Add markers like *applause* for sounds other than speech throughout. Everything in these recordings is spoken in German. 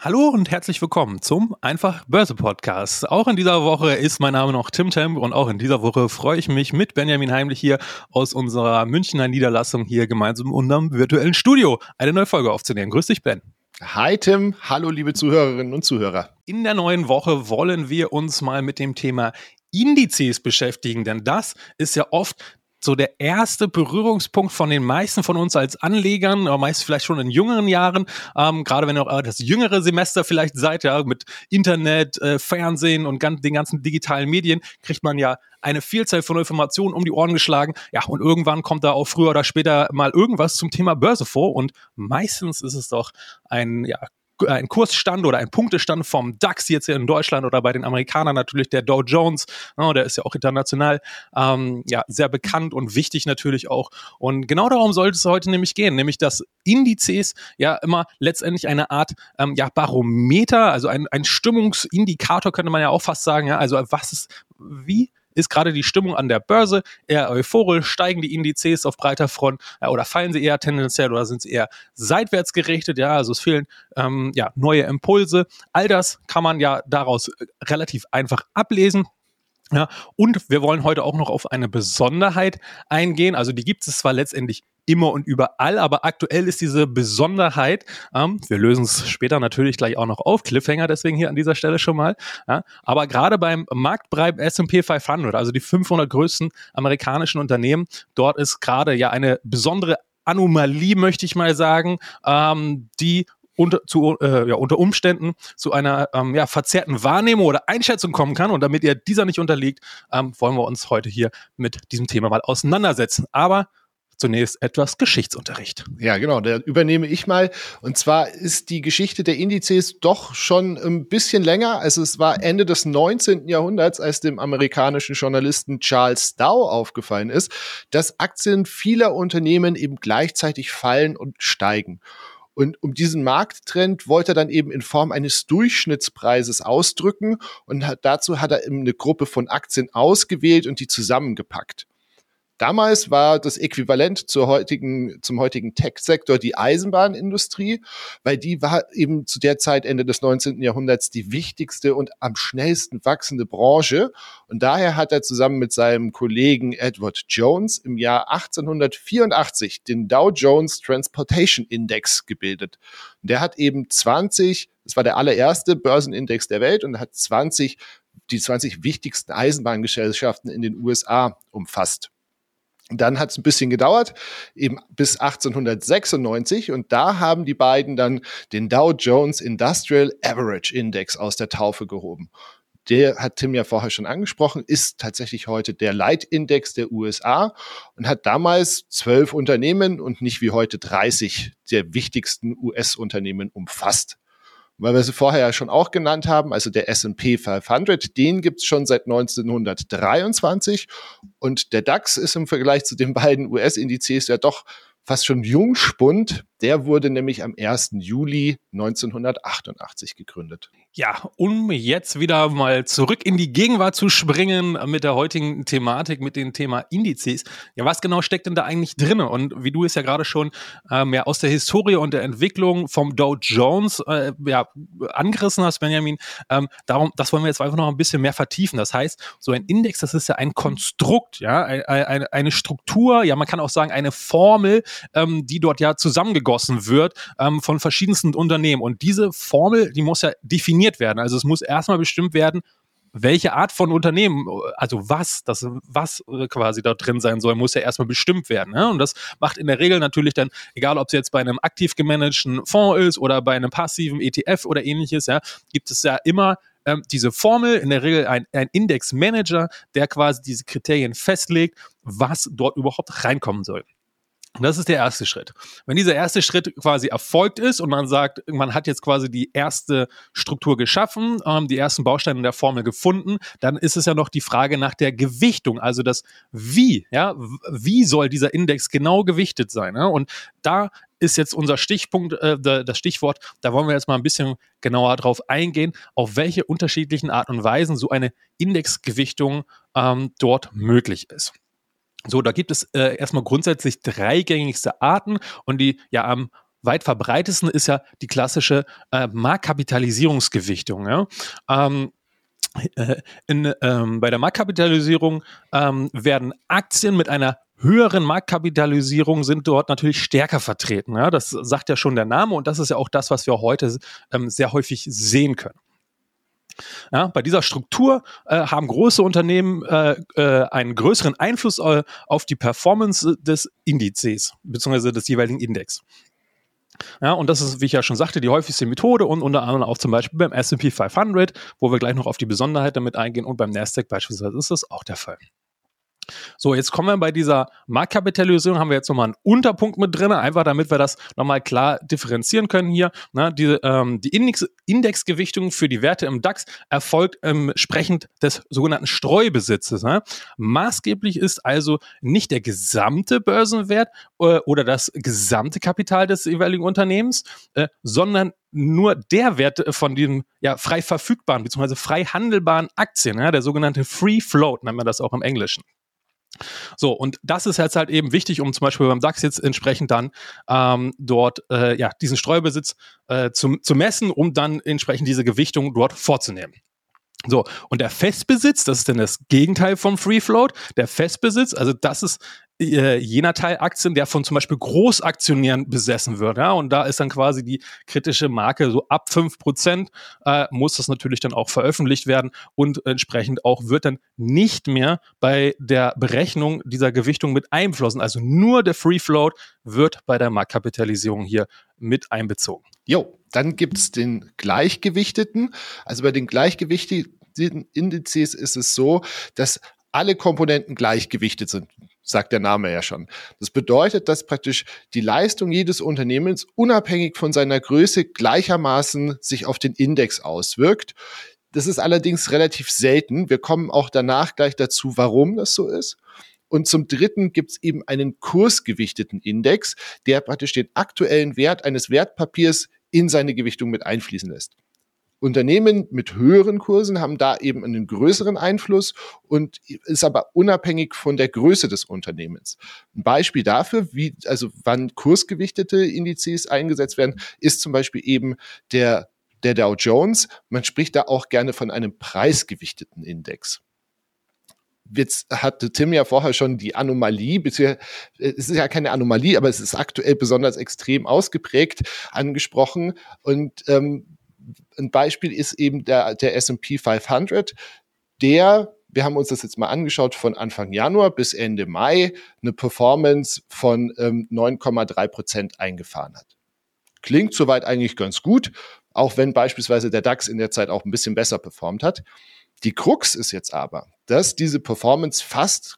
Hallo und herzlich willkommen zum Einfach Börse Podcast. Auch in dieser Woche ist mein Name noch Tim Temp und auch in dieser Woche freue ich mich mit Benjamin Heimlich hier aus unserer Münchner Niederlassung hier gemeinsam in unserem virtuellen Studio eine neue Folge aufzunehmen. Grüß dich, Ben. Hi Tim, hallo liebe Zuhörerinnen und Zuhörer. In der neuen Woche wollen wir uns mal mit dem Thema Indizes beschäftigen, denn das ist ja oft so der erste Berührungspunkt von den meisten von uns als Anlegern, oder meist vielleicht schon in jüngeren Jahren, ähm, gerade wenn ihr auch das jüngere Semester vielleicht seid, ja, mit Internet, äh, Fernsehen und ganz, den ganzen digitalen Medien, kriegt man ja eine Vielzahl von Informationen um die Ohren geschlagen. Ja, und irgendwann kommt da auch früher oder später mal irgendwas zum Thema Börse vor. Und meistens ist es doch ein ja, ein Kursstand oder ein Punktestand vom DAX jetzt hier in Deutschland oder bei den Amerikanern natürlich der Dow Jones, oh, der ist ja auch international ähm, ja sehr bekannt und wichtig natürlich auch. Und genau darum sollte es heute nämlich gehen, nämlich dass Indizes ja immer letztendlich eine Art ähm, ja Barometer, also ein, ein Stimmungsindikator könnte man ja auch fast sagen, ja, also was ist wie ist gerade die Stimmung an der Börse eher euphorisch? Steigen die Indizes auf breiter Front ja, oder fallen sie eher tendenziell oder sind sie eher seitwärts gerichtet? Ja, also es fehlen ähm, ja, neue Impulse. All das kann man ja daraus äh, relativ einfach ablesen. Ja, und wir wollen heute auch noch auf eine Besonderheit eingehen. Also die gibt es zwar letztendlich immer und überall, aber aktuell ist diese Besonderheit, ähm, wir lösen es später natürlich gleich auch noch auf, Cliffhanger deswegen hier an dieser Stelle schon mal, ja, aber gerade beim Marktbreit S&P 500, also die 500 größten amerikanischen Unternehmen, dort ist gerade ja eine besondere Anomalie, möchte ich mal sagen, ähm, die unter, zu, äh, ja, unter Umständen zu einer ähm, ja, verzerrten Wahrnehmung oder Einschätzung kommen kann. Und damit ihr dieser nicht unterliegt, ähm, wollen wir uns heute hier mit diesem Thema mal auseinandersetzen. Aber zunächst etwas Geschichtsunterricht. Ja, genau, da übernehme ich mal. Und zwar ist die Geschichte der Indizes doch schon ein bisschen länger. Also es war Ende des 19. Jahrhunderts, als dem amerikanischen Journalisten Charles Dow aufgefallen ist, dass Aktien vieler Unternehmen eben gleichzeitig fallen und steigen. Und um diesen Markttrend wollte er dann eben in Form eines Durchschnittspreises ausdrücken und hat, dazu hat er eben eine Gruppe von Aktien ausgewählt und die zusammengepackt. Damals war das Äquivalent zur heutigen, zum heutigen Tech-Sektor die Eisenbahnindustrie, weil die war eben zu der Zeit Ende des 19. Jahrhunderts die wichtigste und am schnellsten wachsende Branche. Und daher hat er zusammen mit seinem Kollegen Edward Jones im Jahr 1884 den Dow Jones Transportation Index gebildet. Und der hat eben 20, das war der allererste Börsenindex der Welt und hat 20 die 20 wichtigsten Eisenbahngesellschaften in den USA umfasst. Dann hat es ein bisschen gedauert, eben bis 1896. Und da haben die beiden dann den Dow Jones Industrial Average Index aus der Taufe gehoben. Der hat Tim ja vorher schon angesprochen, ist tatsächlich heute der Leitindex der USA und hat damals zwölf Unternehmen und nicht wie heute 30 der wichtigsten US-Unternehmen umfasst weil wir sie vorher ja schon auch genannt haben, also der S&P 500, den gibt's schon seit 1923 und der DAX ist im Vergleich zu den beiden US-Indizes ja doch fast schon Jungspund. Der wurde nämlich am 1. Juli 1988 gegründet. Ja, um jetzt wieder mal zurück in die Gegenwart zu springen mit der heutigen Thematik, mit dem Thema Indizes. Ja, was genau steckt denn da eigentlich drin? Und wie du es ja gerade schon ähm, ja, aus der Historie und der Entwicklung vom Dow Jones äh, ja, angerissen hast, Benjamin, ähm, darum, das wollen wir jetzt einfach noch ein bisschen mehr vertiefen. Das heißt, so ein Index, das ist ja ein Konstrukt, ja, eine, eine Struktur, ja, man kann auch sagen, eine Formel, ähm, die dort ja zusammengegossen wird ähm, von verschiedensten Unternehmen. Und diese Formel, die muss ja definiert definiert werden. Also es muss erstmal bestimmt werden, welche Art von Unternehmen, also was, das, was quasi da drin sein soll, muss ja erstmal bestimmt werden. Ne? Und das macht in der Regel natürlich dann, egal ob es jetzt bei einem aktiv gemanagten Fonds ist oder bei einem passiven ETF oder ähnliches, ja, gibt es ja immer ähm, diese Formel, in der Regel ein, ein Indexmanager, der quasi diese Kriterien festlegt, was dort überhaupt reinkommen soll. Und das ist der erste Schritt. Wenn dieser erste Schritt quasi erfolgt ist und man sagt, man hat jetzt quasi die erste Struktur geschaffen, ähm, die ersten Bausteine in der Formel gefunden, dann ist es ja noch die Frage nach der Gewichtung, also das Wie, ja, wie soll dieser Index genau gewichtet sein? Ja? Und da ist jetzt unser Stichpunkt, äh, das Stichwort, da wollen wir jetzt mal ein bisschen genauer drauf eingehen, auf welche unterschiedlichen Art und Weisen so eine Indexgewichtung ähm, dort möglich ist. So, da gibt es äh, erstmal grundsätzlich drei gängigste Arten und die ja am weit verbreitesten ist ja die klassische äh, Marktkapitalisierungsgewichtung. Ja? Ähm, äh, in, ähm, bei der Marktkapitalisierung ähm, werden Aktien mit einer höheren Marktkapitalisierung sind dort natürlich stärker vertreten. Ja? Das sagt ja schon der Name und das ist ja auch das, was wir heute ähm, sehr häufig sehen können. Ja, bei dieser Struktur äh, haben große Unternehmen äh, äh, einen größeren Einfluss äh, auf die Performance des Indizes bzw. des jeweiligen Index. Ja, und das ist, wie ich ja schon sagte, die häufigste Methode und unter anderem auch zum Beispiel beim S&P 500, wo wir gleich noch auf die Besonderheit damit eingehen und beim Nasdaq beispielsweise ist das auch der Fall. So, jetzt kommen wir bei dieser Marktkapitalisierung, haben wir jetzt nochmal einen Unterpunkt mit drin, einfach damit wir das nochmal klar differenzieren können hier. Ne, die ähm, die Index Indexgewichtung für die Werte im DAX erfolgt entsprechend des sogenannten Streubesitzes. Ne? Maßgeblich ist also nicht der gesamte Börsenwert äh, oder das gesamte Kapital des jeweiligen Unternehmens, äh, sondern nur der Wert von den ja, frei verfügbaren bzw. frei handelbaren Aktien, ja, der sogenannte Free Float nennt man das auch im Englischen. So, und das ist jetzt halt eben wichtig, um zum Beispiel beim DAX jetzt entsprechend dann ähm, dort äh, ja, diesen Streubesitz äh, zu, zu messen, um dann entsprechend diese Gewichtung dort vorzunehmen. So, und der Festbesitz, das ist dann das Gegenteil vom Free Float. Der Festbesitz, also das ist äh, jener Teil Aktien, der von zum Beispiel Großaktionären besessen wird. Ja? Und da ist dann quasi die kritische Marke so ab 5% äh, muss das natürlich dann auch veröffentlicht werden und entsprechend auch wird dann nicht mehr bei der Berechnung dieser Gewichtung mit einflossen. Also nur der Free Float wird bei der Marktkapitalisierung hier mit einbezogen. Jo, dann gibt es den gleichgewichteten. Also bei den gleichgewichteten Indizes ist es so, dass alle Komponenten gleichgewichtet sind sagt der Name ja schon. Das bedeutet, dass praktisch die Leistung jedes Unternehmens unabhängig von seiner Größe gleichermaßen sich auf den Index auswirkt. Das ist allerdings relativ selten. Wir kommen auch danach gleich dazu, warum das so ist. Und zum Dritten gibt es eben einen kursgewichteten Index, der praktisch den aktuellen Wert eines Wertpapiers in seine Gewichtung mit einfließen lässt. Unternehmen mit höheren Kursen haben da eben einen größeren Einfluss und ist aber unabhängig von der Größe des Unternehmens. Ein Beispiel dafür, wie, also wann kursgewichtete Indizes eingesetzt werden, ist zum Beispiel eben der, der Dow Jones. Man spricht da auch gerne von einem preisgewichteten Index jetzt hatte Tim ja vorher schon die Anomalie, beziehungsweise es ist ja keine Anomalie, aber es ist aktuell besonders extrem ausgeprägt angesprochen. Und ähm, ein Beispiel ist eben der, der S&P 500, der wir haben uns das jetzt mal angeschaut, von Anfang Januar bis Ende Mai eine Performance von ähm, 9,3 Prozent eingefahren hat. Klingt soweit eigentlich ganz gut, auch wenn beispielsweise der DAX in der Zeit auch ein bisschen besser performt hat. Die Krux ist jetzt aber, dass diese Performance fast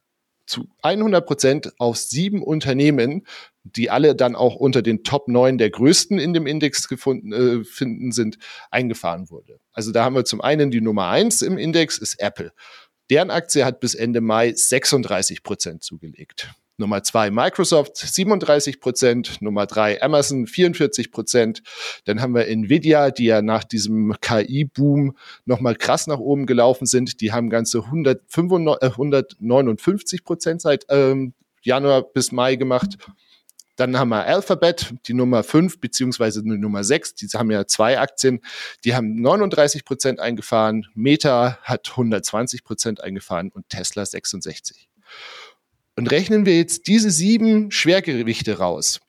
zu 100 Prozent auf sieben Unternehmen die alle dann auch unter den Top 9 der größten in dem Index gefunden äh, finden sind, eingefahren wurde. Also da haben wir zum einen die Nummer 1 im Index ist Apple. Deren Aktie hat bis Ende Mai 36 Prozent zugelegt. Nummer zwei Microsoft 37 Prozent, Nummer drei Amazon 44 Prozent. Dann haben wir Nvidia, die ja nach diesem KI-Boom nochmal krass nach oben gelaufen sind. Die haben ganze 159, äh, 159 Prozent seit ähm, Januar bis Mai gemacht. Dann haben wir Alphabet, die Nummer 5 beziehungsweise die Nummer 6. Die haben ja zwei Aktien. Die haben 39 Prozent eingefahren. Meta hat 120 Prozent eingefahren und Tesla 66. Und rechnen wir jetzt diese sieben Schwergewichte raus,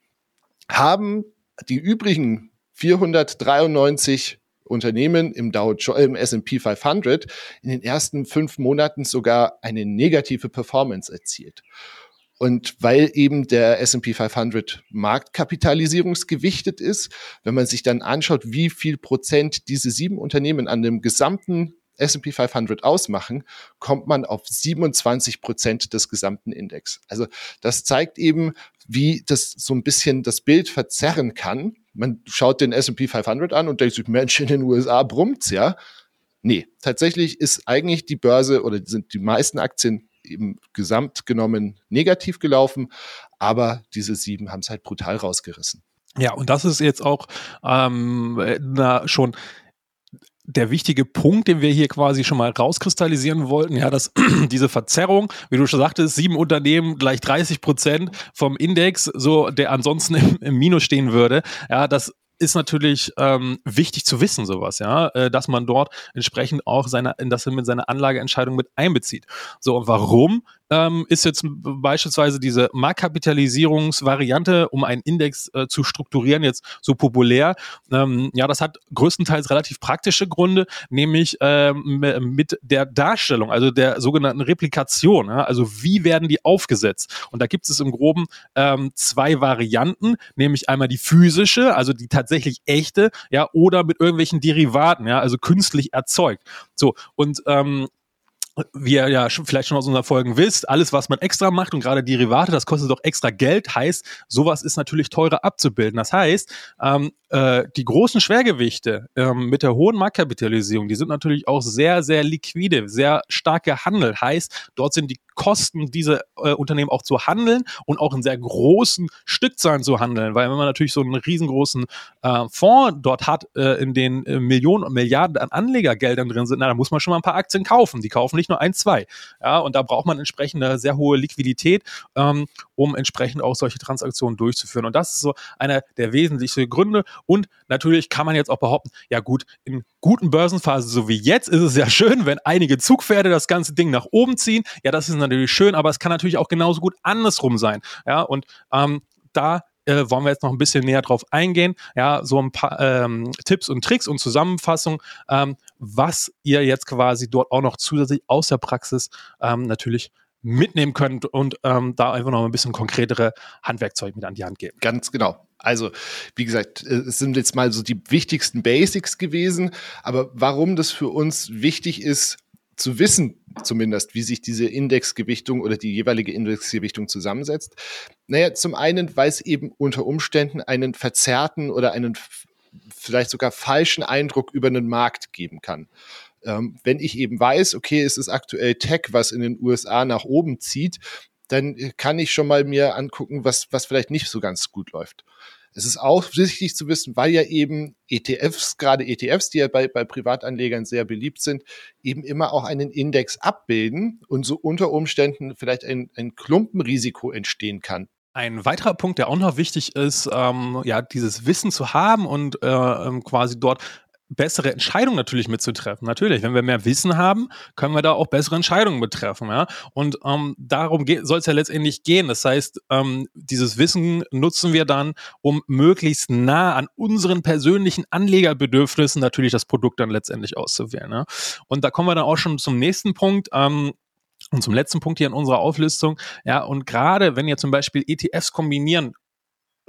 haben die übrigen 493 Unternehmen im im S&P 500 in den ersten fünf Monaten sogar eine negative Performance erzielt. Und weil eben der S&P 500 marktkapitalisierungsgewichtet ist, wenn man sich dann anschaut, wie viel Prozent diese sieben Unternehmen an dem gesamten S&P 500 ausmachen, kommt man auf 27 Prozent des gesamten Index. Also das zeigt eben, wie das so ein bisschen das Bild verzerren kann. Man schaut den S&P 500 an und denkt sich, Mensch, in den USA brummt's ja. Nee, tatsächlich ist eigentlich die Börse oder sind die meisten Aktien im Gesamt genommen negativ gelaufen, aber diese sieben haben es halt brutal rausgerissen. Ja, und das ist jetzt auch ähm, na, schon der wichtige Punkt, den wir hier quasi schon mal rauskristallisieren wollten, ja, dass *clears throat* diese Verzerrung, wie du schon sagtest, sieben Unternehmen gleich 30 Prozent vom Index, so der ansonsten im, im Minus stehen würde, ja, das ist natürlich ähm, wichtig zu wissen, sowas, ja, äh, dass man dort entsprechend auch seine, dass er mit seiner Anlageentscheidung mit einbezieht. So, und warum ähm, ist jetzt beispielsweise diese Marktkapitalisierungsvariante, um einen Index äh, zu strukturieren, jetzt so populär? Ähm, ja, das hat größtenteils relativ praktische Gründe, nämlich ähm, mit der Darstellung, also der sogenannten Replikation. Ja? Also wie werden die aufgesetzt? Und da gibt es im Groben ähm, zwei Varianten, nämlich einmal die physische, also die tatsächlich echte, ja, oder mit irgendwelchen Derivaten, ja, also künstlich erzeugt. So, und ähm, wie ihr ja vielleicht schon aus unseren Folgen wisst, alles, was man extra macht und gerade Derivate, das kostet doch extra Geld, heißt, sowas ist natürlich teurer abzubilden. Das heißt, ähm, äh, die großen Schwergewichte ähm, mit der hohen Marktkapitalisierung, die sind natürlich auch sehr, sehr liquide, sehr stark gehandelt. Heißt, dort sind die Kosten, diese äh, Unternehmen auch zu handeln und auch in sehr großen Stückzahlen zu handeln. Weil wenn man natürlich so einen riesengroßen äh, Fonds dort hat, äh, in den äh, Millionen und Milliarden an Anlegergeldern drin sind, na, da muss man schon mal ein paar Aktien kaufen. Die kaufen nicht nur ein, zwei. Ja, und da braucht man entsprechend eine sehr hohe Liquidität, ähm, um entsprechend auch solche Transaktionen durchzuführen. Und das ist so einer der wesentlichen Gründe. Und natürlich kann man jetzt auch behaupten, ja gut, in guten Börsenphasen so wie jetzt ist es ja schön, wenn einige Zugpferde das ganze Ding nach oben ziehen. Ja, das ist natürlich schön, aber es kann natürlich auch genauso gut andersrum sein. Ja, und ähm, da äh, wollen wir jetzt noch ein bisschen näher drauf eingehen. Ja, so ein paar ähm, Tipps und Tricks und Zusammenfassung, ähm, was ihr jetzt quasi dort auch noch zusätzlich aus der Praxis ähm, natürlich mitnehmen könnt und ähm, da einfach noch ein bisschen konkretere Handwerkzeug mit an die Hand geben. Ganz genau. Also, wie gesagt, äh, es sind jetzt mal so die wichtigsten Basics gewesen, aber warum das für uns wichtig ist, zu wissen, zumindest, wie sich diese Indexgewichtung oder die jeweilige Indexgewichtung zusammensetzt. Naja, zum einen, weil es eben unter Umständen einen verzerrten oder einen vielleicht sogar falschen Eindruck über einen Markt geben kann. Ähm, wenn ich eben weiß, okay, es ist aktuell Tech, was in den USA nach oben zieht, dann kann ich schon mal mir angucken, was, was vielleicht nicht so ganz gut läuft. Es ist auch wichtig zu wissen, weil ja eben ETFs, gerade ETFs, die ja bei, bei Privatanlegern sehr beliebt sind, eben immer auch einen Index abbilden und so unter Umständen vielleicht ein, ein Klumpenrisiko entstehen kann. Ein weiterer Punkt, der auch noch wichtig ist, ähm, ja, dieses Wissen zu haben und äh, ähm, quasi dort bessere Entscheidungen natürlich mitzutreffen. Natürlich, wenn wir mehr Wissen haben, können wir da auch bessere Entscheidungen betreffen. Ja? Und ähm, darum soll es ja letztendlich gehen. Das heißt, ähm, dieses Wissen nutzen wir dann, um möglichst nah an unseren persönlichen Anlegerbedürfnissen natürlich das Produkt dann letztendlich auszuwählen. Ja? Und da kommen wir dann auch schon zum nächsten Punkt. Ähm, und zum letzten Punkt hier in unserer Auflistung, ja, und gerade wenn ihr zum Beispiel ETFs kombinieren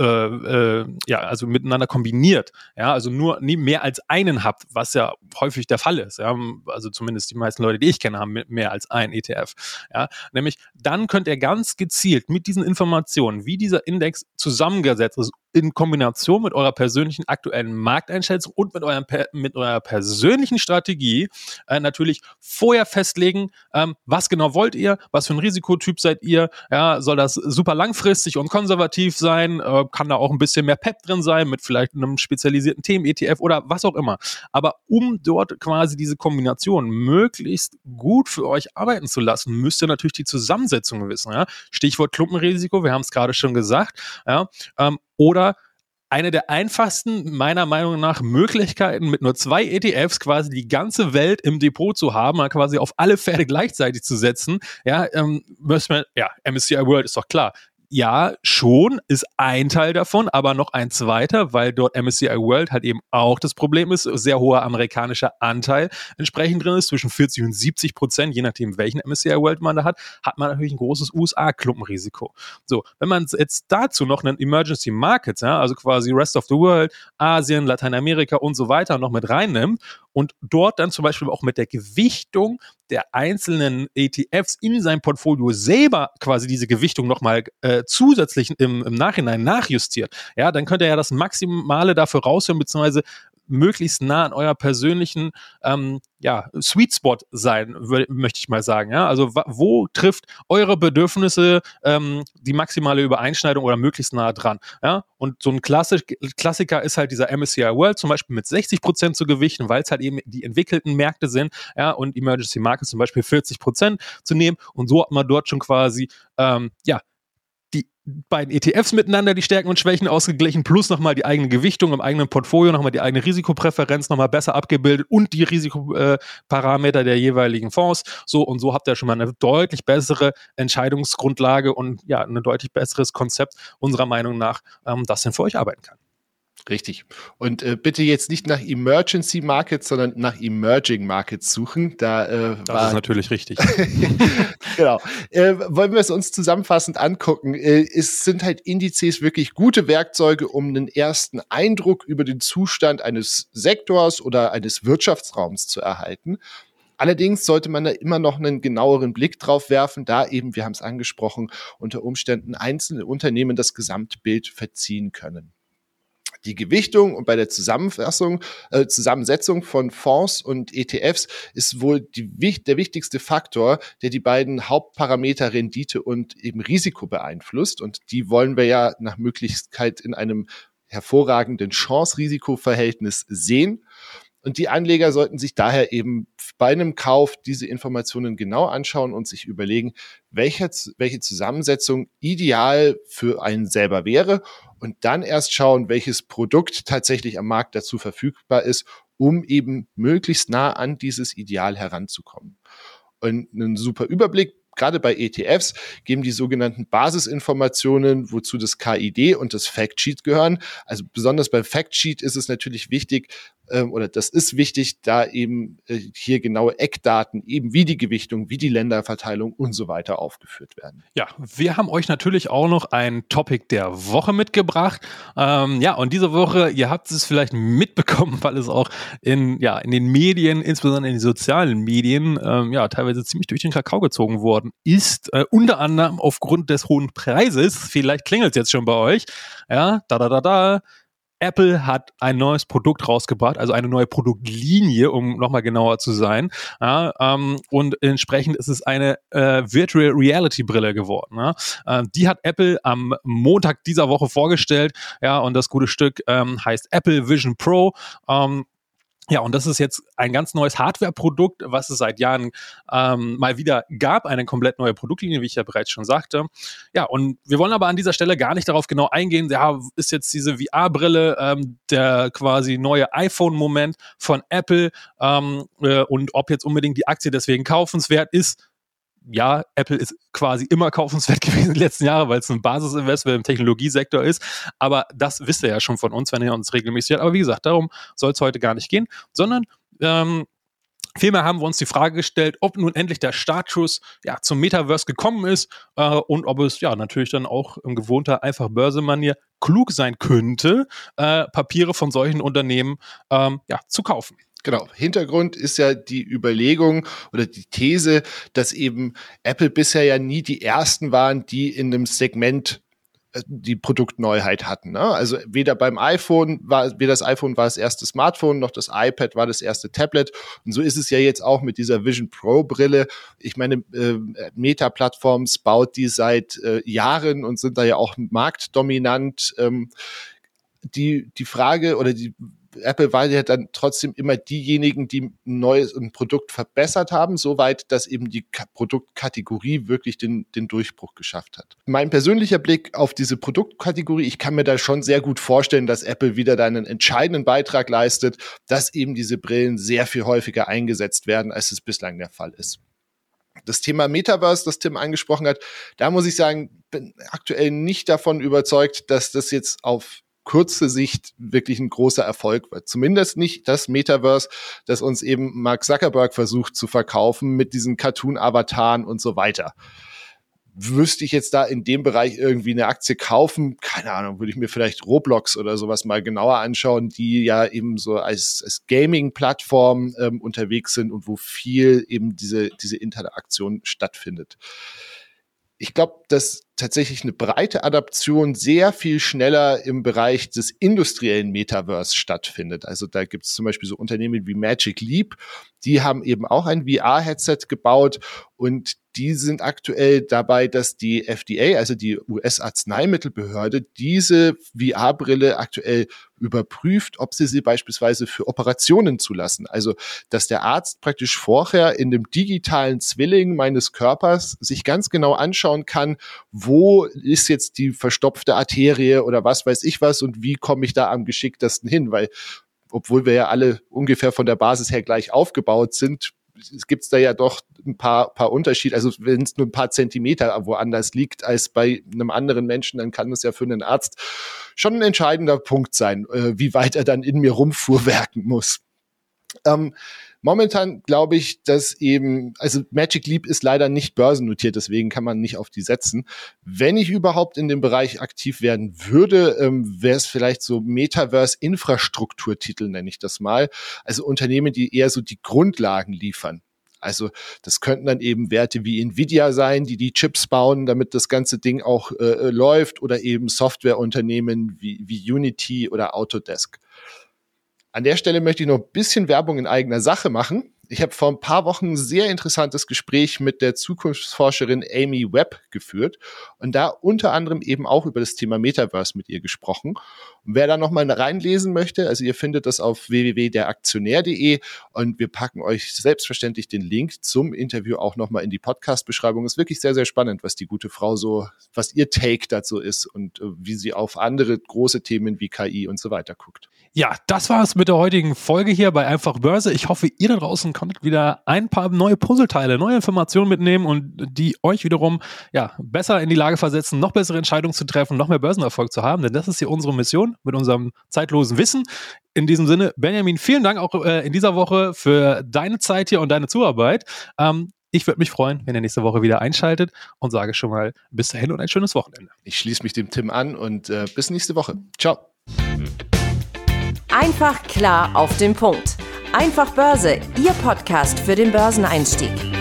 äh, äh, ja, also miteinander kombiniert, ja, also nur nie mehr als einen habt, was ja häufig der Fall ist, ja, also zumindest die meisten Leute, die ich kenne, haben mehr als ein ETF, ja, nämlich dann könnt ihr ganz gezielt mit diesen Informationen, wie dieser Index zusammengesetzt ist in Kombination mit eurer persönlichen aktuellen Markteinschätzung und mit, eurem, mit eurer persönlichen Strategie äh, natürlich vorher festlegen, ähm, was genau wollt ihr, was für ein Risikotyp seid ihr, ja, soll das super langfristig und konservativ sein, äh, kann da auch ein bisschen mehr Pep drin sein mit vielleicht einem spezialisierten Themen-ETF oder was auch immer. Aber um dort quasi diese Kombination möglichst gut für euch arbeiten zu lassen, müsst ihr natürlich die Zusammensetzung wissen. Ja? Stichwort Klumpenrisiko, wir haben es gerade schon gesagt. Ja? Ähm, oder eine der einfachsten, meiner Meinung nach, Möglichkeiten, mit nur zwei ETFs quasi die ganze Welt im Depot zu haben, quasi auf alle Pferde gleichzeitig zu setzen. Ja, ähm, müssen wir, ja, MSCI World ist doch klar ja, schon ist ein Teil davon, aber noch ein zweiter, weil dort MSCI World halt eben auch das Problem ist, sehr hoher amerikanischer Anteil entsprechend drin ist, zwischen 40 und 70 Prozent, je nachdem welchen MSCI World man da hat, hat man natürlich ein großes USA-Klumpenrisiko. So, wenn man jetzt dazu noch einen Emergency Markets, ja, also quasi Rest of the World, Asien, Lateinamerika und so weiter noch mit reinnimmt und dort dann zum Beispiel auch mit der Gewichtung der einzelnen ETFs in seinem Portfolio selber quasi diese Gewichtung nochmal äh, zusätzlich im, im Nachhinein nachjustiert, ja, dann könnt ihr ja das Maximale dafür raushören, beziehungsweise möglichst nah an euer persönlichen ähm, ja, Sweet Spot sein, möchte ich mal sagen. Ja? Also wo trifft eure Bedürfnisse ähm, die maximale Übereinschneidung oder möglichst nah dran? Ja? Und so ein Klassik Klassiker ist halt dieser MSCI World zum Beispiel mit 60 Prozent zu gewichten, weil es halt eben die entwickelten Märkte sind, ja, und Emergency Markets zum Beispiel 40 Prozent zu nehmen. Und so hat man dort schon quasi ähm, ja beiden ETFs miteinander die Stärken und Schwächen ausgeglichen, plus nochmal die eigene Gewichtung im eigenen Portfolio, nochmal die eigene Risikopräferenz nochmal besser abgebildet und die Risikoparameter der jeweiligen Fonds. So und so habt ihr schon mal eine deutlich bessere Entscheidungsgrundlage und ja, ein deutlich besseres Konzept unserer Meinung nach, ähm, das denn für euch arbeiten kann. Richtig. Und äh, bitte jetzt nicht nach Emergency Markets, sondern nach Emerging Markets suchen. Da, äh, das ist natürlich richtig. *laughs* genau. Äh, wollen wir es uns zusammenfassend angucken? Äh, es sind halt Indizes wirklich gute Werkzeuge, um einen ersten Eindruck über den Zustand eines Sektors oder eines Wirtschaftsraums zu erhalten. Allerdings sollte man da immer noch einen genaueren Blick drauf werfen, da eben, wir haben es angesprochen, unter Umständen einzelne Unternehmen das Gesamtbild verziehen können die Gewichtung und bei der Zusammenfassung, äh, Zusammensetzung von Fonds und ETFs ist wohl die, der wichtigste Faktor, der die beiden Hauptparameter Rendite und eben Risiko beeinflusst. Und die wollen wir ja nach Möglichkeit in einem hervorragenden Chance-Risiko-Verhältnis sehen. Und die Anleger sollten sich daher eben bei einem Kauf diese Informationen genau anschauen und sich überlegen, welche, welche Zusammensetzung ideal für einen selber wäre und dann erst schauen, welches Produkt tatsächlich am Markt dazu verfügbar ist, um eben möglichst nah an dieses Ideal heranzukommen. Und einen super Überblick gerade bei ETFs geben die sogenannten Basisinformationen, wozu das KID und das Factsheet gehören. Also besonders beim Factsheet ist es natürlich wichtig, ähm, oder das ist wichtig, da eben äh, hier genaue Eckdaten, eben wie die Gewichtung, wie die Länderverteilung und so weiter aufgeführt werden. Ja, wir haben euch natürlich auch noch ein Topic der Woche mitgebracht. Ähm, ja, und diese Woche, ihr habt es vielleicht mitbekommen, weil es auch in, ja, in den Medien, insbesondere in den sozialen Medien, ähm, ja, teilweise ziemlich durch den Kakao gezogen worden ist. Äh, unter anderem aufgrund des hohen Preises. Vielleicht klingelt es jetzt schon bei euch. Ja, da, da, da, da Apple hat ein neues Produkt rausgebracht, also eine neue Produktlinie, um nochmal genauer zu sein. Ja, ähm, und entsprechend ist es eine äh, Virtual Reality Brille geworden. Ja. Äh, die hat Apple am Montag dieser Woche vorgestellt. Ja, und das gute Stück ähm, heißt Apple Vision Pro. Ähm, ja, und das ist jetzt ein ganz neues Hardware-Produkt, was es seit Jahren ähm, mal wieder gab, eine komplett neue Produktlinie, wie ich ja bereits schon sagte. Ja, und wir wollen aber an dieser Stelle gar nicht darauf genau eingehen, ja, ist jetzt diese VR-Brille ähm, der quasi neue iPhone-Moment von Apple ähm, äh, und ob jetzt unbedingt die Aktie deswegen kaufenswert ist ja, Apple ist quasi immer kaufenswert *laughs* gewesen in den letzten Jahren, weil es ein Basisinvestment im Technologiesektor ist. Aber das wisst ihr ja schon von uns, wenn ihr uns regelmäßig hört. Aber wie gesagt, darum soll es heute gar nicht gehen, sondern ähm, Vielmehr haben wir uns die Frage gestellt, ob nun endlich der Startschuss ja, zum Metaverse gekommen ist äh, und ob es ja natürlich dann auch in gewohnter einfach Börsemanier klug sein könnte, äh, Papiere von solchen Unternehmen ähm, ja, zu kaufen. Genau. Hintergrund ist ja die Überlegung oder die These, dass eben Apple bisher ja nie die ersten waren, die in einem Segment äh, die Produktneuheit hatten. Ne? Also weder beim iPhone war, weder das iPhone war das erste Smartphone, noch das iPad war das erste Tablet. Und so ist es ja jetzt auch mit dieser Vision Pro Brille. Ich meine, äh, Meta Plattforms baut die seit äh, Jahren und sind da ja auch marktdominant. Ähm, die, die Frage oder die Apple war ja dann trotzdem immer diejenigen, die ein neues ein Produkt verbessert haben, soweit, dass eben die K Produktkategorie wirklich den, den Durchbruch geschafft hat. Mein persönlicher Blick auf diese Produktkategorie, ich kann mir da schon sehr gut vorstellen, dass Apple wieder da einen entscheidenden Beitrag leistet, dass eben diese Brillen sehr viel häufiger eingesetzt werden, als es bislang der Fall ist. Das Thema Metaverse, das Tim angesprochen hat, da muss ich sagen, bin aktuell nicht davon überzeugt, dass das jetzt auf kurze Sicht wirklich ein großer Erfolg wird. Zumindest nicht das Metaverse, das uns eben Mark Zuckerberg versucht zu verkaufen mit diesen Cartoon-Avataren und so weiter. wüsste ich jetzt da in dem Bereich irgendwie eine Aktie kaufen, keine Ahnung, würde ich mir vielleicht Roblox oder sowas mal genauer anschauen, die ja eben so als, als Gaming-Plattform ähm, unterwegs sind und wo viel eben diese, diese Interaktion stattfindet. Ich glaube, dass tatsächlich eine breite Adaption sehr viel schneller im Bereich des industriellen Metaverse stattfindet. Also da gibt es zum Beispiel so Unternehmen wie Magic Leap, die haben eben auch ein VR-Headset gebaut und die sind aktuell dabei, dass die FDA, also die US-Arzneimittelbehörde, diese VR-Brille aktuell überprüft, ob sie sie beispielsweise für Operationen zulassen. Also, dass der Arzt praktisch vorher in dem digitalen Zwilling meines Körpers sich ganz genau anschauen kann, wo ist jetzt die verstopfte Arterie oder was weiß ich was und wie komme ich da am geschicktesten hin, weil obwohl wir ja alle ungefähr von der Basis her gleich aufgebaut sind, es gibt da ja doch ein paar, paar Unterschiede. Also wenn es nur ein paar Zentimeter woanders liegt als bei einem anderen Menschen, dann kann das ja für einen Arzt schon ein entscheidender Punkt sein, äh, wie weit er dann in mir rumfuhrwerken muss. Ähm, Momentan glaube ich, dass eben, also Magic Leap ist leider nicht börsennotiert, deswegen kann man nicht auf die setzen. Wenn ich überhaupt in dem Bereich aktiv werden würde, ähm, wäre es vielleicht so Metaverse-Infrastrukturtitel, nenne ich das mal. Also Unternehmen, die eher so die Grundlagen liefern. Also das könnten dann eben Werte wie Nvidia sein, die die Chips bauen, damit das ganze Ding auch äh, äh läuft, oder eben Softwareunternehmen wie, wie Unity oder Autodesk. An der Stelle möchte ich noch ein bisschen Werbung in eigener Sache machen. Ich habe vor ein paar Wochen ein sehr interessantes Gespräch mit der Zukunftsforscherin Amy Webb geführt und da unter anderem eben auch über das Thema Metaverse mit ihr gesprochen. Und wer da nochmal reinlesen möchte, also ihr findet das auf www.deraktionär.de und wir packen euch selbstverständlich den Link zum Interview auch nochmal in die Podcast-Beschreibung. Ist wirklich sehr, sehr spannend, was die gute Frau so, was ihr Take dazu ist und äh, wie sie auf andere große Themen wie KI und so weiter guckt. Ja, das war es mit der heutigen Folge hier bei Einfach Börse. Ich hoffe, ihr da draußen konntet wieder ein paar neue Puzzleteile, neue Informationen mitnehmen und die euch wiederum ja, besser in die Lage versetzen, noch bessere Entscheidungen zu treffen, noch mehr Börsenerfolg zu haben. Denn das ist hier unsere Mission mit unserem zeitlosen Wissen. In diesem Sinne, Benjamin, vielen Dank auch äh, in dieser Woche für deine Zeit hier und deine Zuarbeit. Ähm, ich würde mich freuen, wenn ihr nächste Woche wieder einschaltet und sage schon mal bis dahin und ein schönes Wochenende. Ich schließe mich dem Tim an und äh, bis nächste Woche. Ciao. Einfach klar auf den Punkt. Einfach Börse, Ihr Podcast für den Börseneinstieg.